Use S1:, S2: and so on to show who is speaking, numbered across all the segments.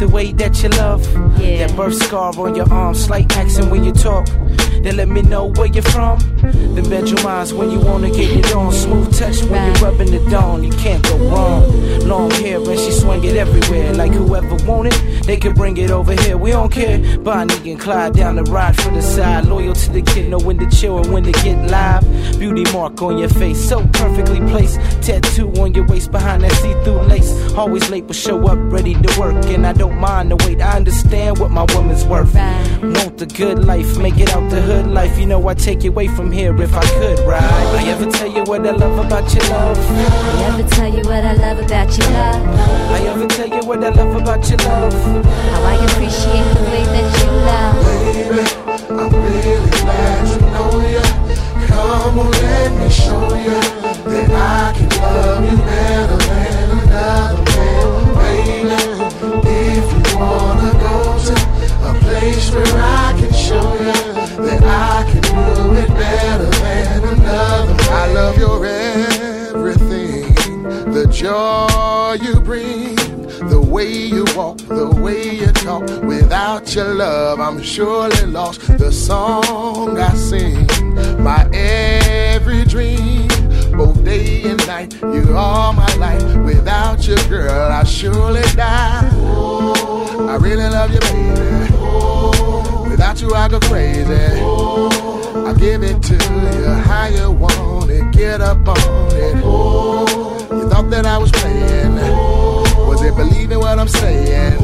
S1: the way that you love.
S2: Yeah.
S1: That birth scar on your arm, slight accent when you talk. Then let me know where you're from. The your minds when you wanna get it on. Smooth touch when you're rubbing the dawn. You can't go wrong. Long hair and she swing it everywhere. Like whoever want it, they can bring it over here. We don't care. Bonnie and Clyde down the ride for the side. Loyal to the kid, know when to chill and when to get live. Beauty mark on your face, so perfectly placed. Tattoo on your waist behind that see-through lace. Always late, but show up ready to work. And I don't mind the wait. I understand what my woman's worth. Want the good life, make it out the hood life. You know I take you away from here if I could, right? I ever tell you what I love about your love?
S2: I ever tell you what I love about your love?
S1: I ever tell you what I love about your love?
S2: How I appreciate the way that you love.
S3: Baby, I'm really glad to know you. Come on, let me show you that I can love you better than another man. Baby, if you wanna go to a place where I can show you your everything, the joy you bring. The way you walk, the way you talk. Without your love, I'm surely lost. The song I sing, my every dream. Both day and night, you are my life. Without you, girl, I surely die. I really love you, baby. Without you, I go crazy. I give it to you how you want. Get up on it. You thought that I was playing. Was it believing what I'm saying?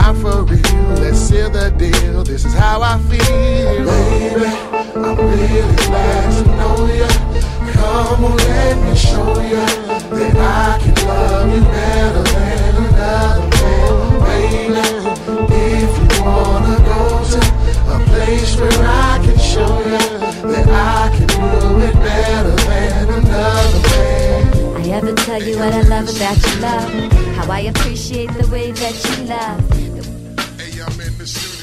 S3: I'm for real. Let's seal the deal. This is how I feel. Baby, I'm really glad to know you. Come on, let me show you that I can love you better than another
S2: ever tell you what I love about your love? How I appreciate the way that you love.
S3: Hey, I'm in the studio.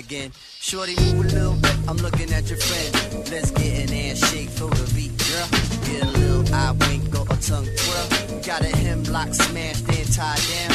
S4: Again. Shorty move a little bit, I'm looking at your friend. Let's get an ass shake, throw the beat, girl. Get a little eye wink or a tongue twirl. Got a hemlock smashed and tied down.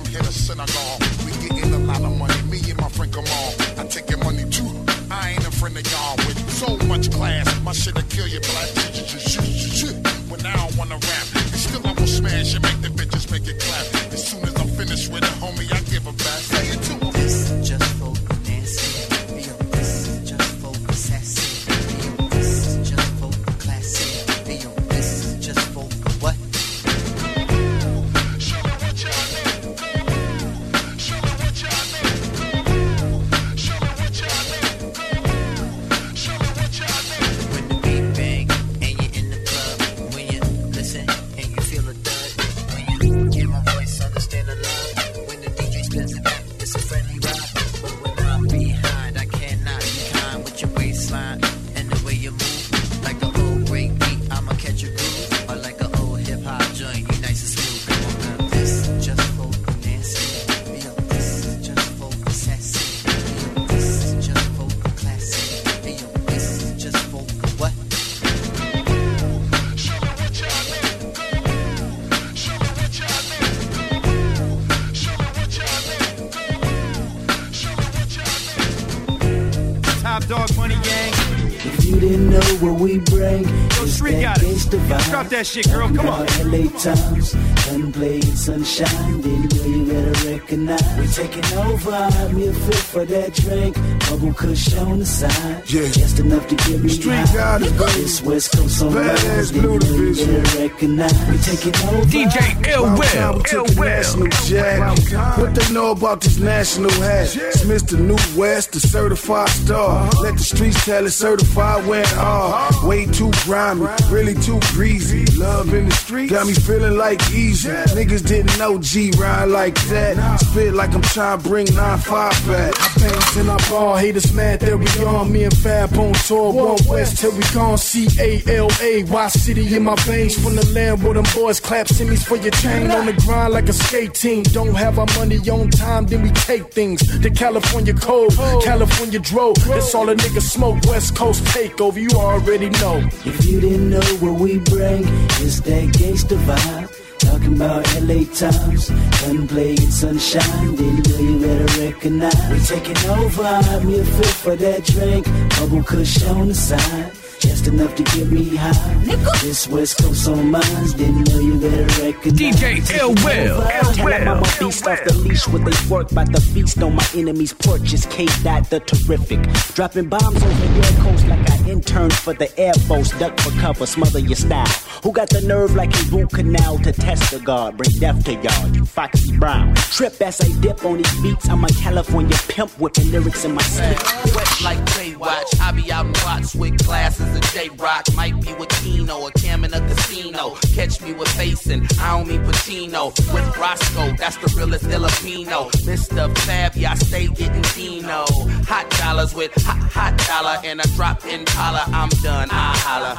S5: From here to Senegal. We getting a lot of money, me and my friend Kamal. I take your money too. I ain't a friend of y'all with so much class. My shit'll kill you, black. When I don't wanna rap, and still I will smash and make the bitches make it clap. As soon as I'm finished with it, homie, I give a back. Say it to
S6: that
S7: shit, girl. Come on.
S6: LA Times, gunplay sunshine. Didn't know you better recognize. We taking over. Me a fit for that drink. Bubble kush on the side.
S3: Yeah.
S6: Just enough to get me
S3: Street
S6: high.
S3: goddess, baby.
S6: This West Coast on
S3: Badass
S6: rise. Didn't
S3: blue
S6: know you
S3: division.
S6: better recognize. We taking over.
S8: DJ Ill
S3: About time we
S8: Will,
S3: took
S8: Ill
S3: the
S8: Will.
S3: national jack. What they know about this national hat? It's Mr. New West, the certified star. Let the streets tell it, certified went hard. Way too grimy, really too greasy. Love in the street got me feeling like easy. Niggas didn't know G ride like that. Spit like I'm trying to bring 9-5 back.
S9: I paint and I ball, haters mad that we on. Me and Fab on tour, one west till we gone. C A L A, Y City in my veins. From the land where them boys clap semis for your chain. On the grind like a skate team. Don't have our money on time, then we take things. The California code, oh. California dro. That's all a nigga smoke. West Coast takeover, you already know.
S6: If you didn't know what we bring, it's that gangsta vibe. Talking about LA Times, gunplay and sunshine. Didn't know you better recognize. We're taking over. I'm your fit for that drink. Bubble kush on the side. Just enough to get me high. This West Coast on mines. Didn't know you better recognize.
S8: DJ Ill Will, Ill
S10: Tell 'em I'm
S8: Will.
S10: a beast off the leash with they work by the feast on my enemy's porch. Is K Dot the terrific. Dropping bombs over your coast like I interned for the Air Force. Duck for cover, smother your style. Who got the nerve like a root canal to test the guard? Bring death to y'all, you Foxy Brown. Trip as I dip on these beats. I'm a California pimp with the lyrics in my sleep.
S11: Wet like Baywatch. I be out in Watts with glasses and J Rock. Might be with Kino or Cam in a casino. Catch me with Faison. I don't mean Patino. With Roscoe, that's the realest Filipino. Mr. Fab, yeah, I stay getting Dino. Hot dollars with hot, hot dollar and a drop in collar. I'm done. I holla.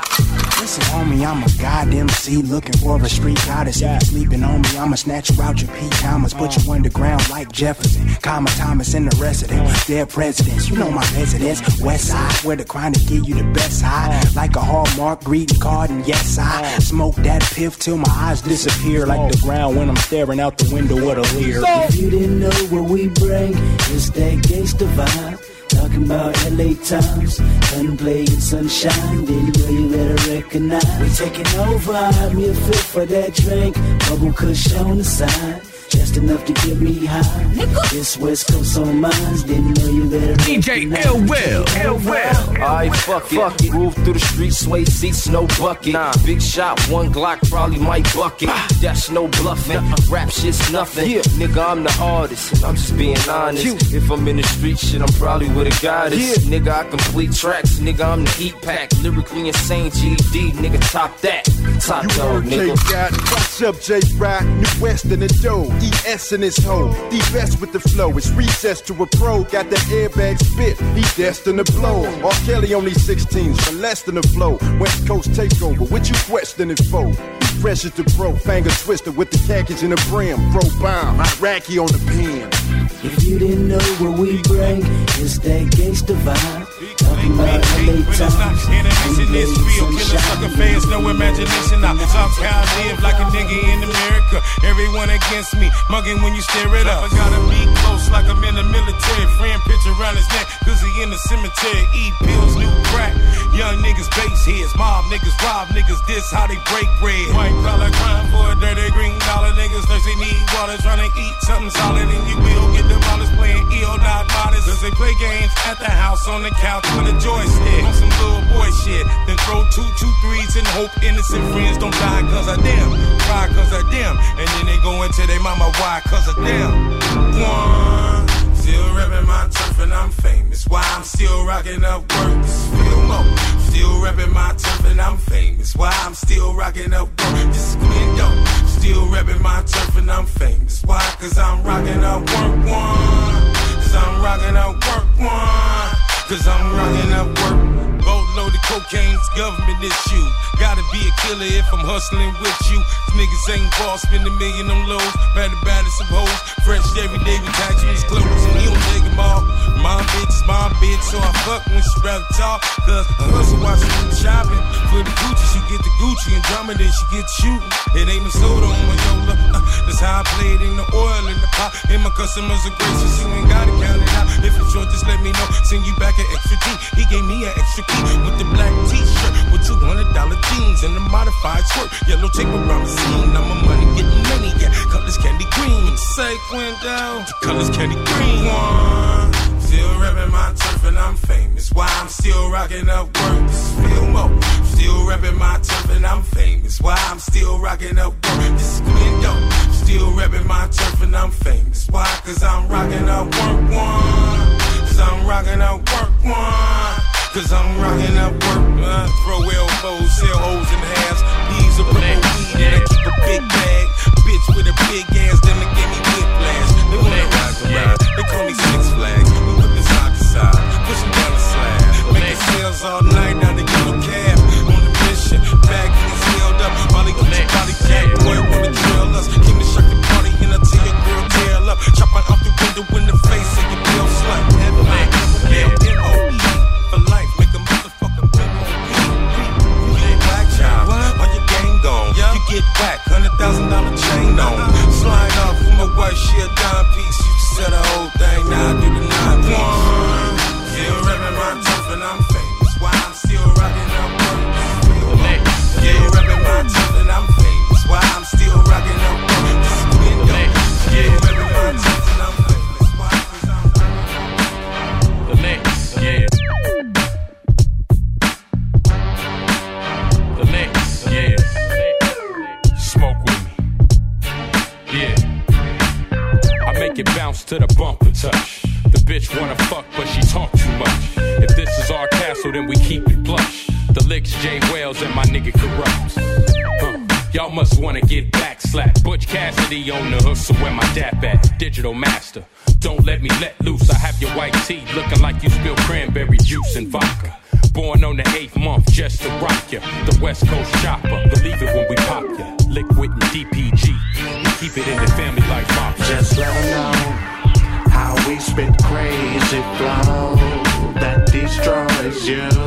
S12: Listen, homie, I'm a goddamn C looking for a street goddess. If you sleeping on me, I'ma snatch you out your pajamas, put you underground like Jefferson, Kama Thomas and the rest of them. They're presidents, you know my residence. West side, where the crime to give you the best high. Like a Hallmark greeting card, and yes, I smoke that piff till my eyes disappear like the ground when I'm staring out the window with a leer.
S6: If you didn't know what we bring, it's that gangsta vibe. Talking about LA Times, gunplay and sunshine. Didn't know you better recognize. We taking over. I'm here fit for that drink. Bubble kush on the side. Just enough to get me high. This West Coast on mines. Didn't know you better
S8: DJ
S6: recognize.
S8: Ill Will, Ill Will.
S13: Alright, fuck it. Fuck it. Move through the streets, sway seats, no bucket. Nah. Big shot, one Glock, probably might bucket. That's no bluffing. Rap shit's nothing. Yeah. Nigga, I'm the artist, and I'm just being honest. If I'm in the street shit, I'm probably with a goddess. Nigga, I complete tracks. Nigga, I'm the heat pack. Lyrically insane, GD. Nigga, top that. Top dog, nigga.
S14: got What's up, J Rock? New West in the dough. ES in his hoe. The best with the flow. It's recess to a pro. Got that airbag spit. He destined to blow. R. Kelly only 16s, for less than the flow. West Coast takeover. What you questioning for? Fresh as the pro. Finger twister with the khakis in the brim. Pro bomb. Iraqi on the pen.
S6: If you didn't know what we bring, it's that gangsta vibe. Talking about LA Times, gunplay
S15: this real. Killer sucker fans, no imagination. I somehow live like a nigga in America. Everyone against me, mugging when you stare it up. I gotta be close like I'm in the military. Friend picture around his neck, cause he in the cemetery. Eat pills, new crack. Young niggas base heads, mob niggas rob niggas. This how they break bread. White collar crime for a dirty green dollar. Niggas thirsty need water, trying to eat something solid. And you will get demolished playing ill, not modest. Cause they play games at the house on the couch with a joystick. On some little boy shit. Then throw two, two threes and hope innocent friends don't die cause of them. Cry cause of them. And then they go into their mama why cause of them. One. Still reppin' my turf and I'm famous. Why I'm still rocking up work. Still reppin' my turf and I'm famous. Why I'm still rocking up work. Still reppin' my turf and I'm famous. Why? Cause I'm rocking up work one. Cause I'm rocking up work one. Cause I'm rocking up work. One. Boatloaded cocaine's government issue. Gotta be a killer if I'm hustling with you. Niggas ain't boss, spend a million on lows. Better as some hoes. Fresh every day with tax his clothes. And he don't take. My bitch my bitch, so I fuck when she rather talk. Cause hustle while she the shopping. For the Gucci, she get the Gucci and drama, then she get shooting. It ain't no soda on my Yola. Uh, that's how I play it in the oil in the pot. And my customers are gracious, you ain't gotta count it out. If it's short, just let me know. Send you back an extra G. He gave me an extra key with the black t-shirt with two hundred dollar jeans and a modified skirt. Yellow tape around the scene. I'm a money getting money, yeah. Colors candy green. Say Quindell. The colors candy green. One. Still reppin' my turf and I'm famous. Why I'm still rocking up work. Just feel more. Still reppin' my turf and I'm famous. Why I'm still rocking up work. This is window. Still reppin' my turf and I'm famous. Why? Cause I'm rocking up work one. Cause I'm rocking up work one. Cause I'm rocking up work. Uh, throw elbows, sell hoes in halves. These are purple weed and I keep a big bag. Bitch with a big ass, then they give me whiplash. They wanna rock around. They call me Six Flags. We whippin' side to side, pushing down the slab. Making sales all night, now Whack, hundred thousand dollar chain on. Slide off with my wife, she a dime piece. You said the whole thing, now
S16: Digital master. Don't let me let loose. I have your white tee looking like you spilled cranberry juice and vodka. Born on the eighth month just to rock ya. The West Coast chopper. Believe it when we pop ya. Liquid and DPG. We keep it in the family like mafia.
S17: Just let 'em know how we spit crazy flow that destroys you.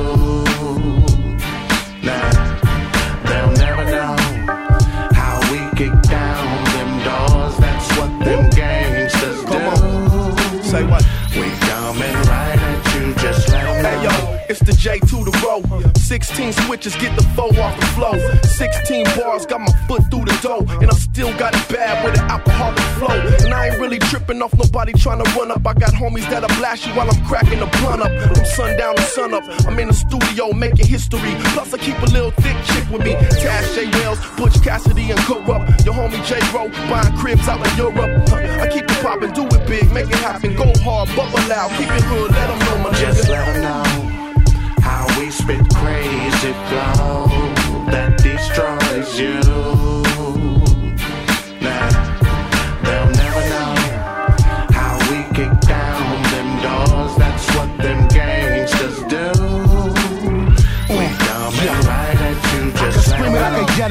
S9: 16 switches, get the foe off the flow. 16 bars, got my foot through the door. And I still got it bad with an alcoholic flow. And I ain't really tripping off nobody trying to run up. I got homies that'll blast you while I'm cracking the blunt up. From sundown to sun up, I'm in the studio making history. Plus, I keep a little thick chick with me. Tash J. Wells, Butch Cassidy, and Kurupt. Your homie J. Rowe, buying cribs out in Europe. I keep it poppin', do it big, make it happen. Go hard, bubble loud, keep it hood, let them know my
S17: Just let 'em know we spit crazy flow that destroys you.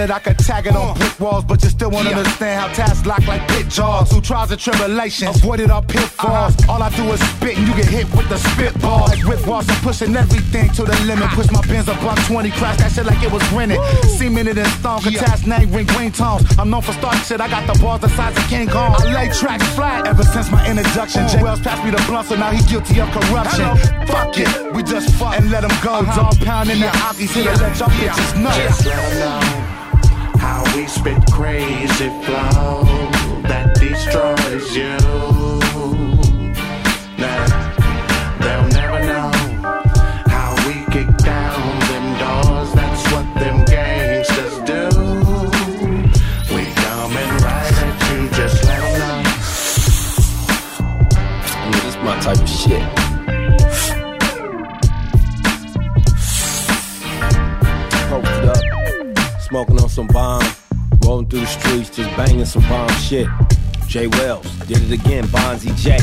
S18: It, I could tag it on uh. brick walls, but you still won't understand how tasks lock like pit jaws. Through trials and tribulations, avoided all pitfalls. Uh-huh. All I do is spit, and you get hit with the spitball. Like whip walls, I'm pushing everything to the limit. Push my pins a buck 20, crash that shit like it was rented. Cemented in stone, Kataz name, ring green tones. I'm known for starting shit, I got the balls the size of King Kong. I lay tracks flat ever since my introduction. Oh. J Wells passed me the blunt, so now he guilty of corruption. Fuck it, we just fuck and let him go. Uh-huh. Dog pound in the ockies here to let y'all bitches know.
S17: We spit crazy flow that destroys you.
S13: Banging some bomb shit. J Wells did it again, Bonzi J.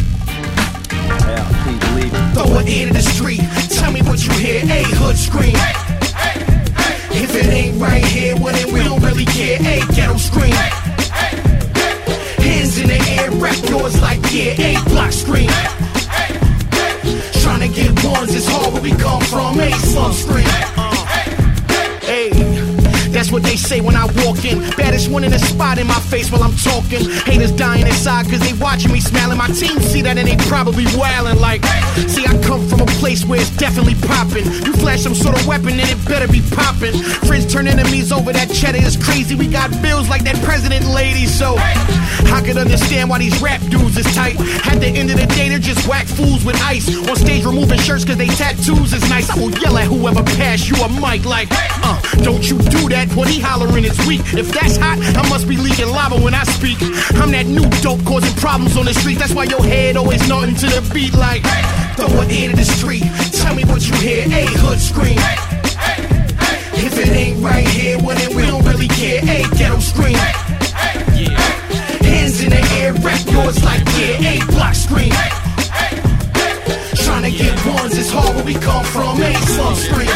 S13: Yeah, please believe it.
S19: Throw it in the street. Tell me what you hear. A hood scream. If it ain't right here, well then we don't really care. A ghetto scream. Hands in the air, rap yours like yeah. A block scream. Trying to get ones is hard where we come from. A slum scream. That's what they say when I walk in. Baddest one in the spot in my face while I'm talking. Haters dying inside cause they watching me smiling. My team see that and they probably wildin' like. See, I come from a place where it's definitely poppin'. You flash some sort of weapon and it better be poppin'. Friends turn enemies over that cheddar is crazy. We got bills like that president lady, so I could understand why these rap dudes is tight. At the end of the day, they're just whack fools with ice. On stage removing shirts cause they tattoos is nice. I will yell at whoever pass you a mic like, uh, don't you do that. What he hollering is weak. If that's hot, I must be leaking lava when I speak. I'm that new dope causing problems on the streets. That's why your head always nothing to the beat like, throw it into the street. Tell me what you hear. A hood scream. If it ain't right here, well then we don't really care. A ghetto scream. Hands in the air, rap yours like yeah. A block scream. Trying to get ones is hard where we come from. A slum scream.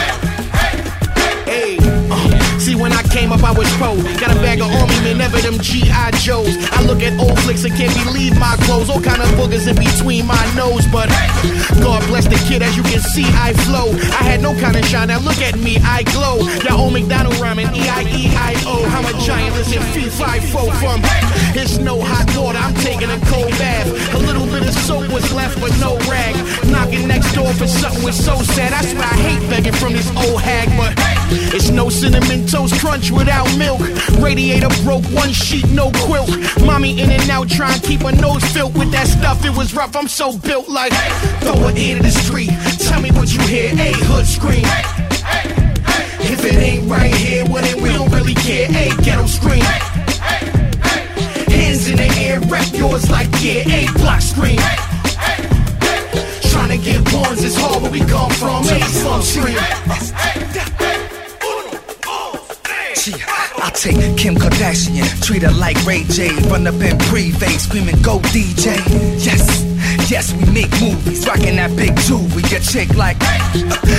S19: Hey, uh, see when I came up I was pro. Got a bag of army men, never them G.I. Joes. I look at old flicks and can't believe my clothes. All kind of boogers in between my nose, but God bless the kid. As you can see, I flow. I had no kind of shine. Now look at me, I glow. Y'all old McDonald rhyming E I E I O. I'm a giant. Listen, fee fi fo from. It's no hot water. I'm taking a cold bath. A little bit of soap was left, but no rag. Knocking next door for something was so sad. I swear I hate begging from this old hag, but it's no cinnamon toast crunch without milk. Radiator broke, one sheet, no quilt. Mommy in and out, trying to keep her nose filled with that stuff. It was rough, I'm so built like. Throw it into the street. Tell me what you hear. A hood scream. If it ain't right here, well then we don't really care. A ghetto scream. Hands in the air, rap yours like yeah. A block scream. Trying to get ones is hard where we come from. A slum scream.
S20: I take Kim Kardashian, treat her like Ray J. Run up in pre-vade, screaming, go DJ. Yes, yes, we make movies, rocking that big jewelry. Your chick like,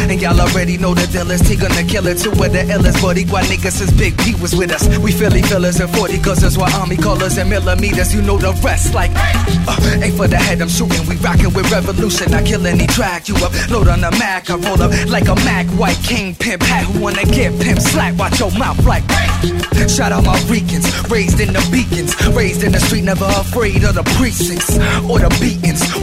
S20: and y'all already know the deal is T gonna kill it. Two of the illest, but why niggas since Big P was with us. We Philly fillers and 40 guzzers, while Army callers and millimeters. You know the rest, like, uh, ain't for the head I'm shooting. We rocking with revolution. I kill any track you up, load on the Mac. I roll up like a Mac, white king pimp hat. Who wanna get pimp slack? Watch your mouth like. Shout out my Ricans, raised in the beacons, raised in the street, never afraid of the precincts, or the beatings,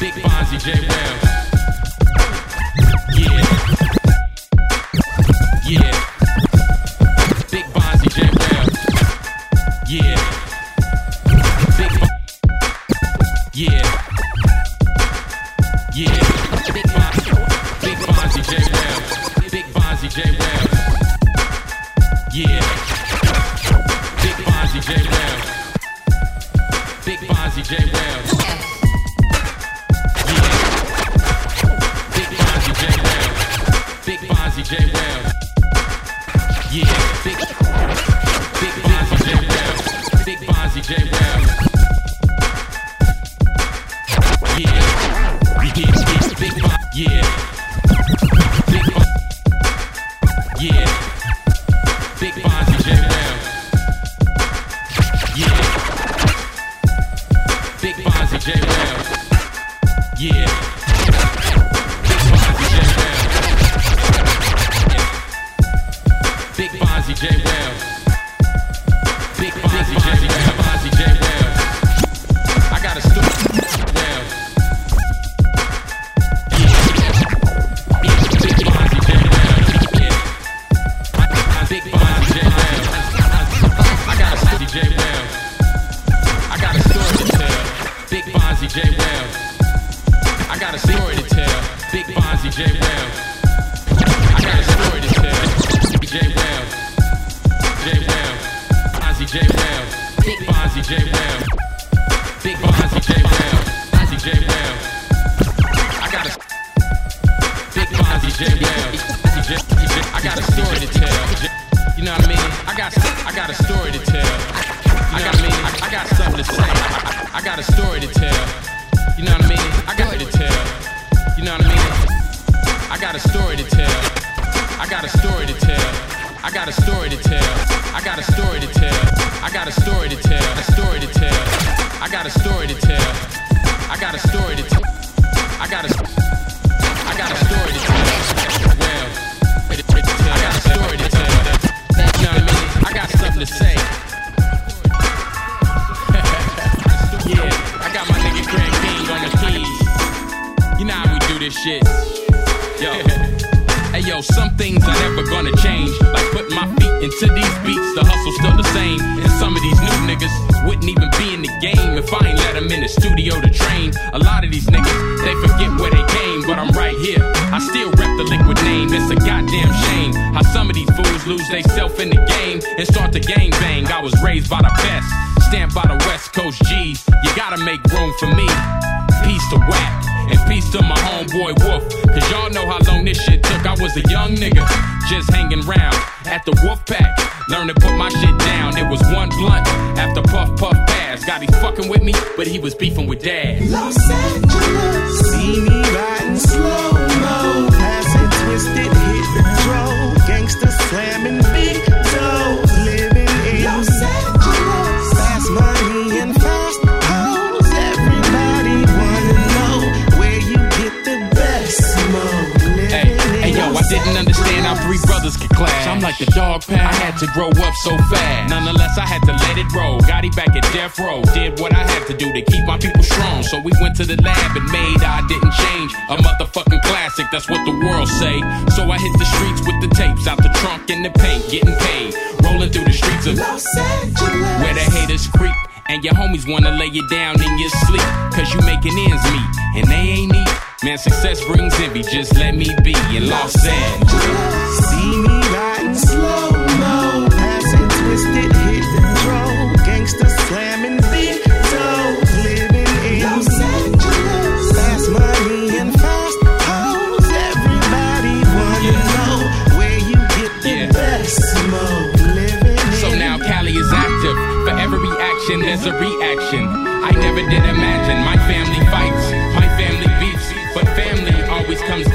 S16: Big Bonzi J Wells. Got a story to tell. Lose they self in the game and start to gang bang. I was raised by the best, stamped by the West Coast G's. You gotta make room for me. Peace to whack. And peace to my homeboy Wolf. Cause y'all know how long this shit took. I was a young nigga, just hanging round at the Wolf Pack. Learned to put my shit down. It was one blunt after Puff Puff passed. Got he fucking with me, but he was beefing with dad.
S21: Los Angeles, see me riding slow
S16: how brothers could clash. I'm like the dog pound. I had to grow up so fast. Nonetheless, I had to let it roll. Got he back at death row. Did what I had to do to keep my people strong. So we went to the lab and made I didn't change. A motherfucking classic, that's what the world say. So I hit the streets with the tapes out the trunk and the paint, getting paid. Rolling through the streets of
S21: Los Angeles,
S16: where the haters creep. And your homies wanna lay you down in your sleep. Cause you making ends meet. And they ain't neat. Man, success brings envy. Just let me be in Los Angeles.
S21: See me riding slow mo, passing twisted, hit the draw, gangsta slamming big toes, living in Los Angeles, fast money and fast hoes. Everybody wanna know where you get the best smoke. Living
S16: So now Cali is active. For every action, there's a reaction. I never did imagine my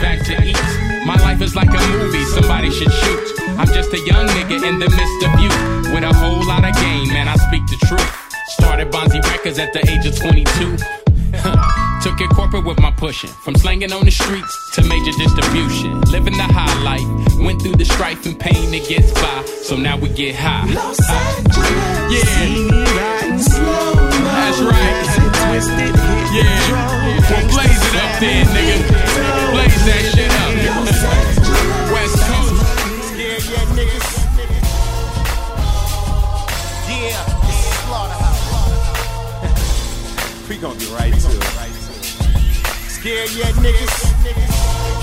S16: back to eat. My life is like a movie somebody should shoot. I'm just a young nigga in the midst of you with a whole lot of game, and I speak the truth. Started Bonzi Records at the age of 22. Took it corporate with my pushing. From slanging on the streets to major distribution. Living the high life. Went through the strife and pain to get by. So now we get high.
S21: Los Angeles,
S16: Yeah.
S21: see slow
S16: That's right.
S21: twisted,
S16: Yeah.
S21: draw,
S16: Well,
S21: gangsta
S16: blaze it up then, nigga. Blaze that shit up. West Coast.
S22: Scared yet, niggas? Yeah, it's Slaughterhouse.
S23: We gonna get right it.
S22: Scared niggas?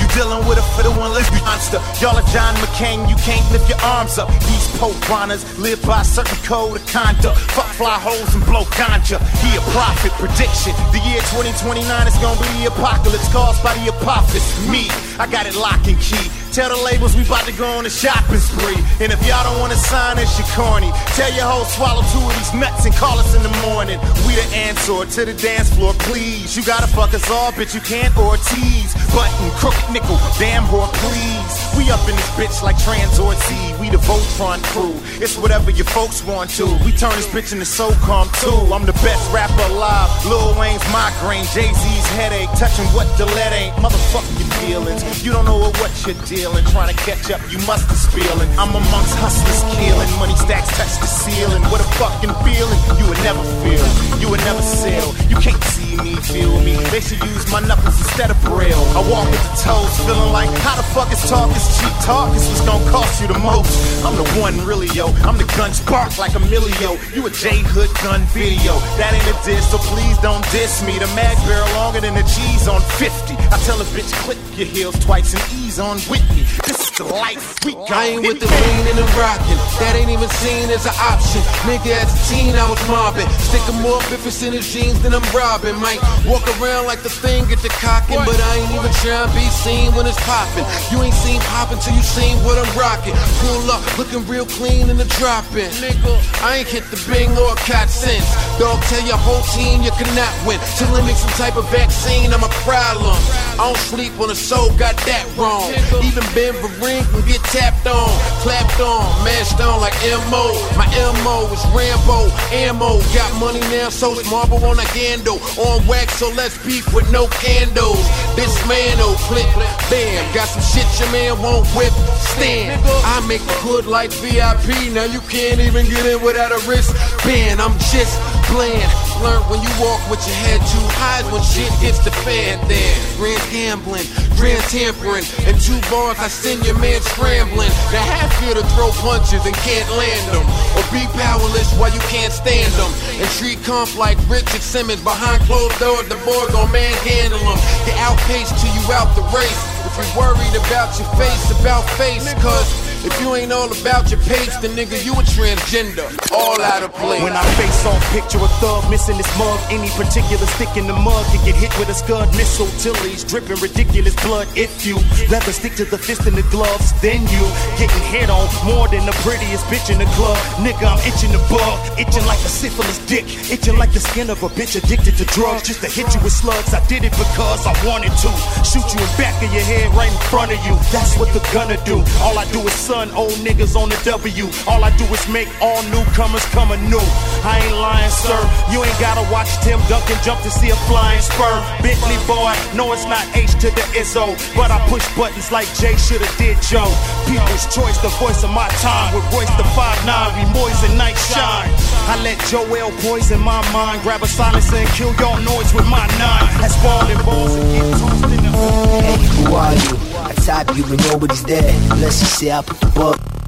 S23: You dealing with a the one live monster. Y'all are John McCain, you can't lift your arms up. These poke runners live by a certain code of conduct. Fuck fly holes and blow ganja. He a prophet prediction. The year 2029 is gonna be the apocalypse caused by the apophis. Me, I got it lock and key. Tell the labels we about to go on a shopping spree. And if y'all don't wanna sign us, you corny. Tell your hoe swallow two of these nuts and call us in the morning. We the answer to the dance floor, please. You gotta fuck us all, bitch, you can't Ortiz. Budden, crooked nickel, damn whore, please. We up in this bitch like Transit Z. We the Voltron crew. It's whatever your folks want to. We turn this bitch into SOCOM too. I'm the best rapper alive. Lil Wayne's migraine, Jay Z's headache, touching what the lead ain't. Motherfuck your feelings. You don't know what you're dealing. Trying to catch up, you must be spilling. I'm amongst hustlers killing. Money stacks touch the ceiling. What a fucking feeling. You would never feel. You would never sell. You can't see me, feel me. They should use my knuckles instead of braille. I walk with the toes, feeling like how the fuck is talk is cheap talk? This gonna cost you the most. I'm the one really, yo. I'm the gun spark like a millio. You a J Hood gun video. That ain't a diss, so please don't diss me. The mag barrel longer than the cheese on 50. I tell a bitch, click your heels twice and ease on with This is the life we got.
S24: I ain't with the lean and the rockin'. That ain't even seen as an option. Nigga, as a teen, I was mobbing. Stick 'em up if it's in his jeans, then I'm robbing. Might walk around like the thing get the cocking, but I ain't even trying to be seen when it's popping. You ain't seen poppin' till you seen what I'm rocking. Pull up, looking real clean in the dropping. Nigga, I ain't hit the bing or a cat since. Dog, tell your whole team you cannot win. Till it make some type of vaccine, I'm a problem. I don't sleep on a soul, got that wrong. Even Ben Vereen can get tapped on, clapped on, mashed on like MO. My MO is Rambo, ammo. Got money now, so it's marble on a gando. On wax, so let's beef with no candles. This man, oh, flip, bam. Got some shit your man won't whip, stand. I make the hood like VIP, now you can't even get in without a wristband. I'm just bland. Learn when you walk with your head too high when shit hits the fan there. Grand gambling, grand tampering, and two bars I send your man scrambling. The half here to throw punches and can't land them. Or be powerless while you can't stand them. And treat comp like Richard Simmons behind closed doors, the boy gon' manhandle them. Get outpaced till you out the race. If you're worried about your face, about face, cause if you ain't all about your pace, then nigga, you a transgender. All out of place.
S23: When I face off, picture a thug missing his mug. Any particular stick in the mug can get hit with a scud missile till he's dripping ridiculous blood. If you rather stick to the fist in the gloves, then you getting hit on more than the prettiest bitch in the club. Nigga, I'm itching the bug, itching like a syphilis dick, itching like the skin of a bitch addicted to drugs. Just to hit you with slugs, I did it because I wanted to. Shoot you in the back of your head right in front of you. That's what the gunner do. All I do is old niggas on the W. All I do is make all newcomers come anew. I ain't lying, sir. You ain't gotta watch Tim Duncan jump to see a flying spur. Bentley boy, no, it's not H to the Izzo. But I push buttons like Jay shoulda did Joe. People's choice, the voice of my time. With Royce Da 5'9, we boys moisten night shine. I let Joell poison my mind. Grab a silencer and kill your noise with my nine. That's falling balls and get tossed in the
S25: Hey, who are you? I type you, but nobody's there. Let's just say I bug.